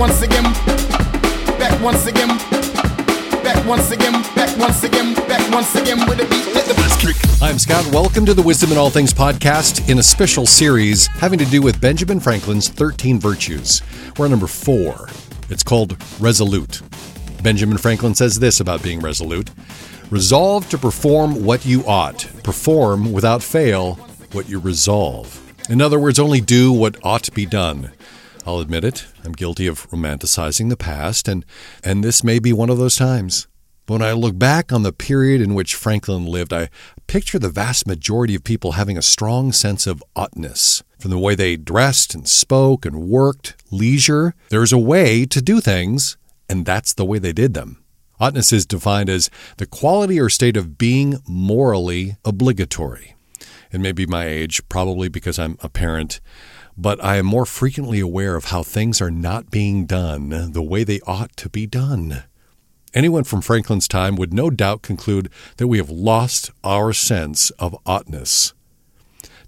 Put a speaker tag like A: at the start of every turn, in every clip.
A: once again, back once again, back once again, back once again, back once again with a beat. The.
B: I'm Scott. Welcome to the Wisdom in All Things podcast in a special series having to do with Benjamin Franklin's 13 Virtues. We're number four. It's called Resolute. Benjamin Franklin says this about being resolute Resolve to perform what you ought, perform without fail what you resolve. In other words, only do what ought to be done. I'll admit it, I'm guilty of romanticizing the past, and, and this may be one of those times. When I look back on the period in which Franklin lived, I picture the vast majority of people having a strong sense of oughtness. From the way they dressed and spoke and worked, leisure, there's a way to do things, and that's the way they did them. Oughtness is defined as the quality or state of being morally obligatory. It may be my age, probably because I'm a parent, but I am more frequently aware of how things are not being done the way they ought to be done. Anyone from Franklin's time would no doubt conclude that we have lost our sense of oughtness.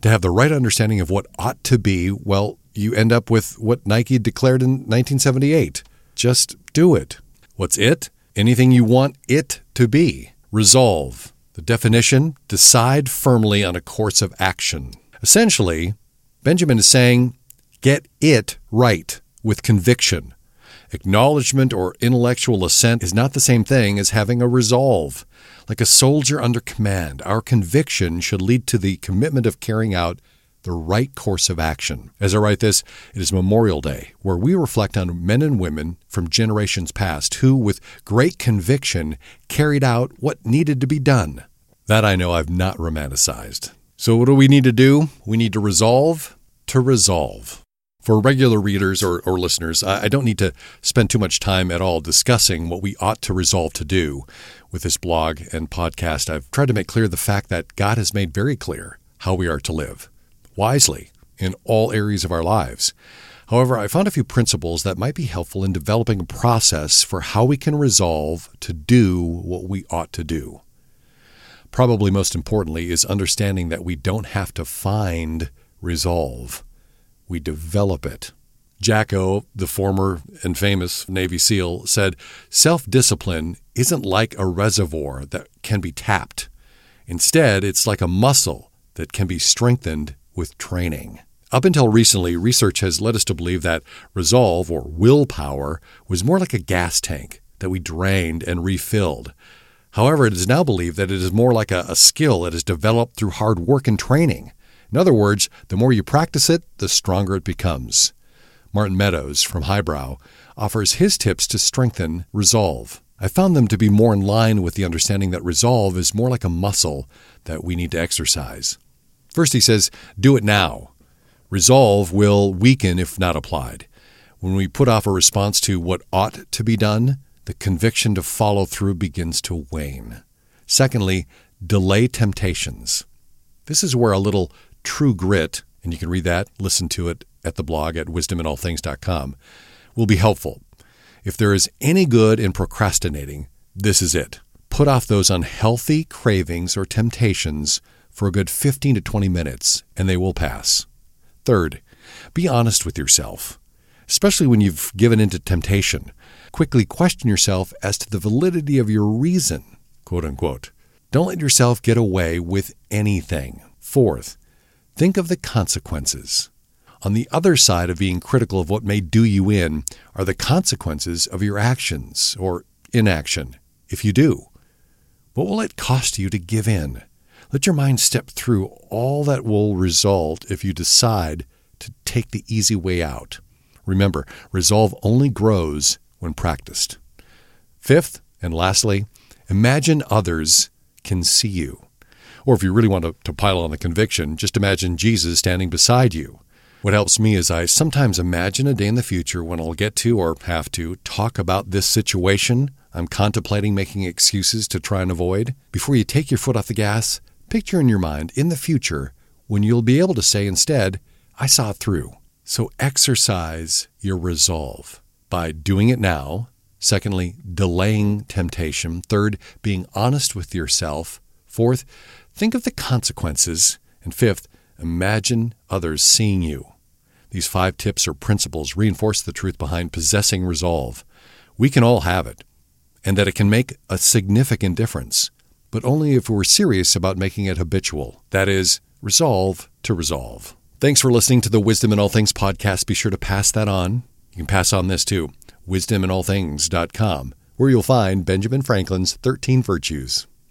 B: To have the right understanding of what ought to be, well, you end up with what Nike declared in 1978 just do it. What's it? Anything you want it to be. Resolve. The definition decide firmly on a course of action. Essentially, Benjamin is saying get it right with conviction. Acknowledgement or intellectual assent is not the same thing as having a resolve. Like a soldier under command, our conviction should lead to the commitment of carrying out the right course of action. As I write this, it is Memorial Day, where we reflect on men and women from generations past who, with great conviction, carried out what needed to be done. That I know I've not romanticized. So, what do we need to do? We need to resolve to resolve. For regular readers or, or listeners, I, I don't need to spend too much time at all discussing what we ought to resolve to do. With this blog and podcast, I've tried to make clear the fact that God has made very clear how we are to live wisely in all areas of our lives. However, I found a few principles that might be helpful in developing a process for how we can resolve to do what we ought to do. Probably most importantly is understanding that we don't have to find resolve, we develop it. Jocko, the former and famous Navy SEAL, said self discipline isn't like a reservoir that can be tapped. Instead, it's like a muscle that can be strengthened with training. Up until recently, research has led us to believe that resolve or willpower was more like a gas tank that we drained and refilled. However, it is now believed that it is more like a, a, skill that is developed through hard work and training. In other words, the more you practice it, the stronger it becomes. Martin Meadows from Highbrow offers his tips to strengthen resolve. I found them to be more in line with the understanding that resolve is more like a muscle that we need to exercise. First, he says, do it now. Resolve will weaken if not applied. When we put off a response to what ought to be done, the conviction to follow through begins to wane. Secondly, delay temptations. This is where a little true grit, and you can read that, listen to it at the blog at wisdominallthings.com, will be helpful. If there is any good in procrastinating, this is it. Put off those unhealthy cravings or temptations for a good 15 to 20 minutes, and they will pass. Third, be honest with yourself, especially when you've given in to temptation. Quickly question yourself as to the validity of your reason, quote unquote. Don't let yourself get away with anything. Fourth, think of the consequences. On the other side of being critical of what may do you in are the consequences of your actions or inaction, if you do. What will it cost you to give in? Let your mind step through all that will result if you decide to take the easy way out. Remember, resolve only grows when practiced. Fifth, and lastly, imagine others can see you. Or if you really want to, to pile on the conviction, just imagine Jesus standing beside you. What helps me is I sometimes imagine a day in the future when I'll get to or have to talk about this situation I'm contemplating making excuses to try and avoid. Before you take your foot off the gas, Picture in your mind in the future when you'll be able to say instead, I saw it through. So exercise your resolve by doing it now. Secondly, delaying temptation. Third, being honest with yourself. Fourth, think of the consequences. And fifth, imagine others seeing you. These five tips or principles reinforce the truth behind possessing resolve. We can all have it, and that it can make a significant difference, but only if we're serious about making it habitual. That is, resolve to resolve. Thanks for listening to the Wisdom in All Things podcast. Be sure to pass that on. You can pass on this too wisdominallthings.com, where you'll find Benjamin Franklin's 13 Virtues.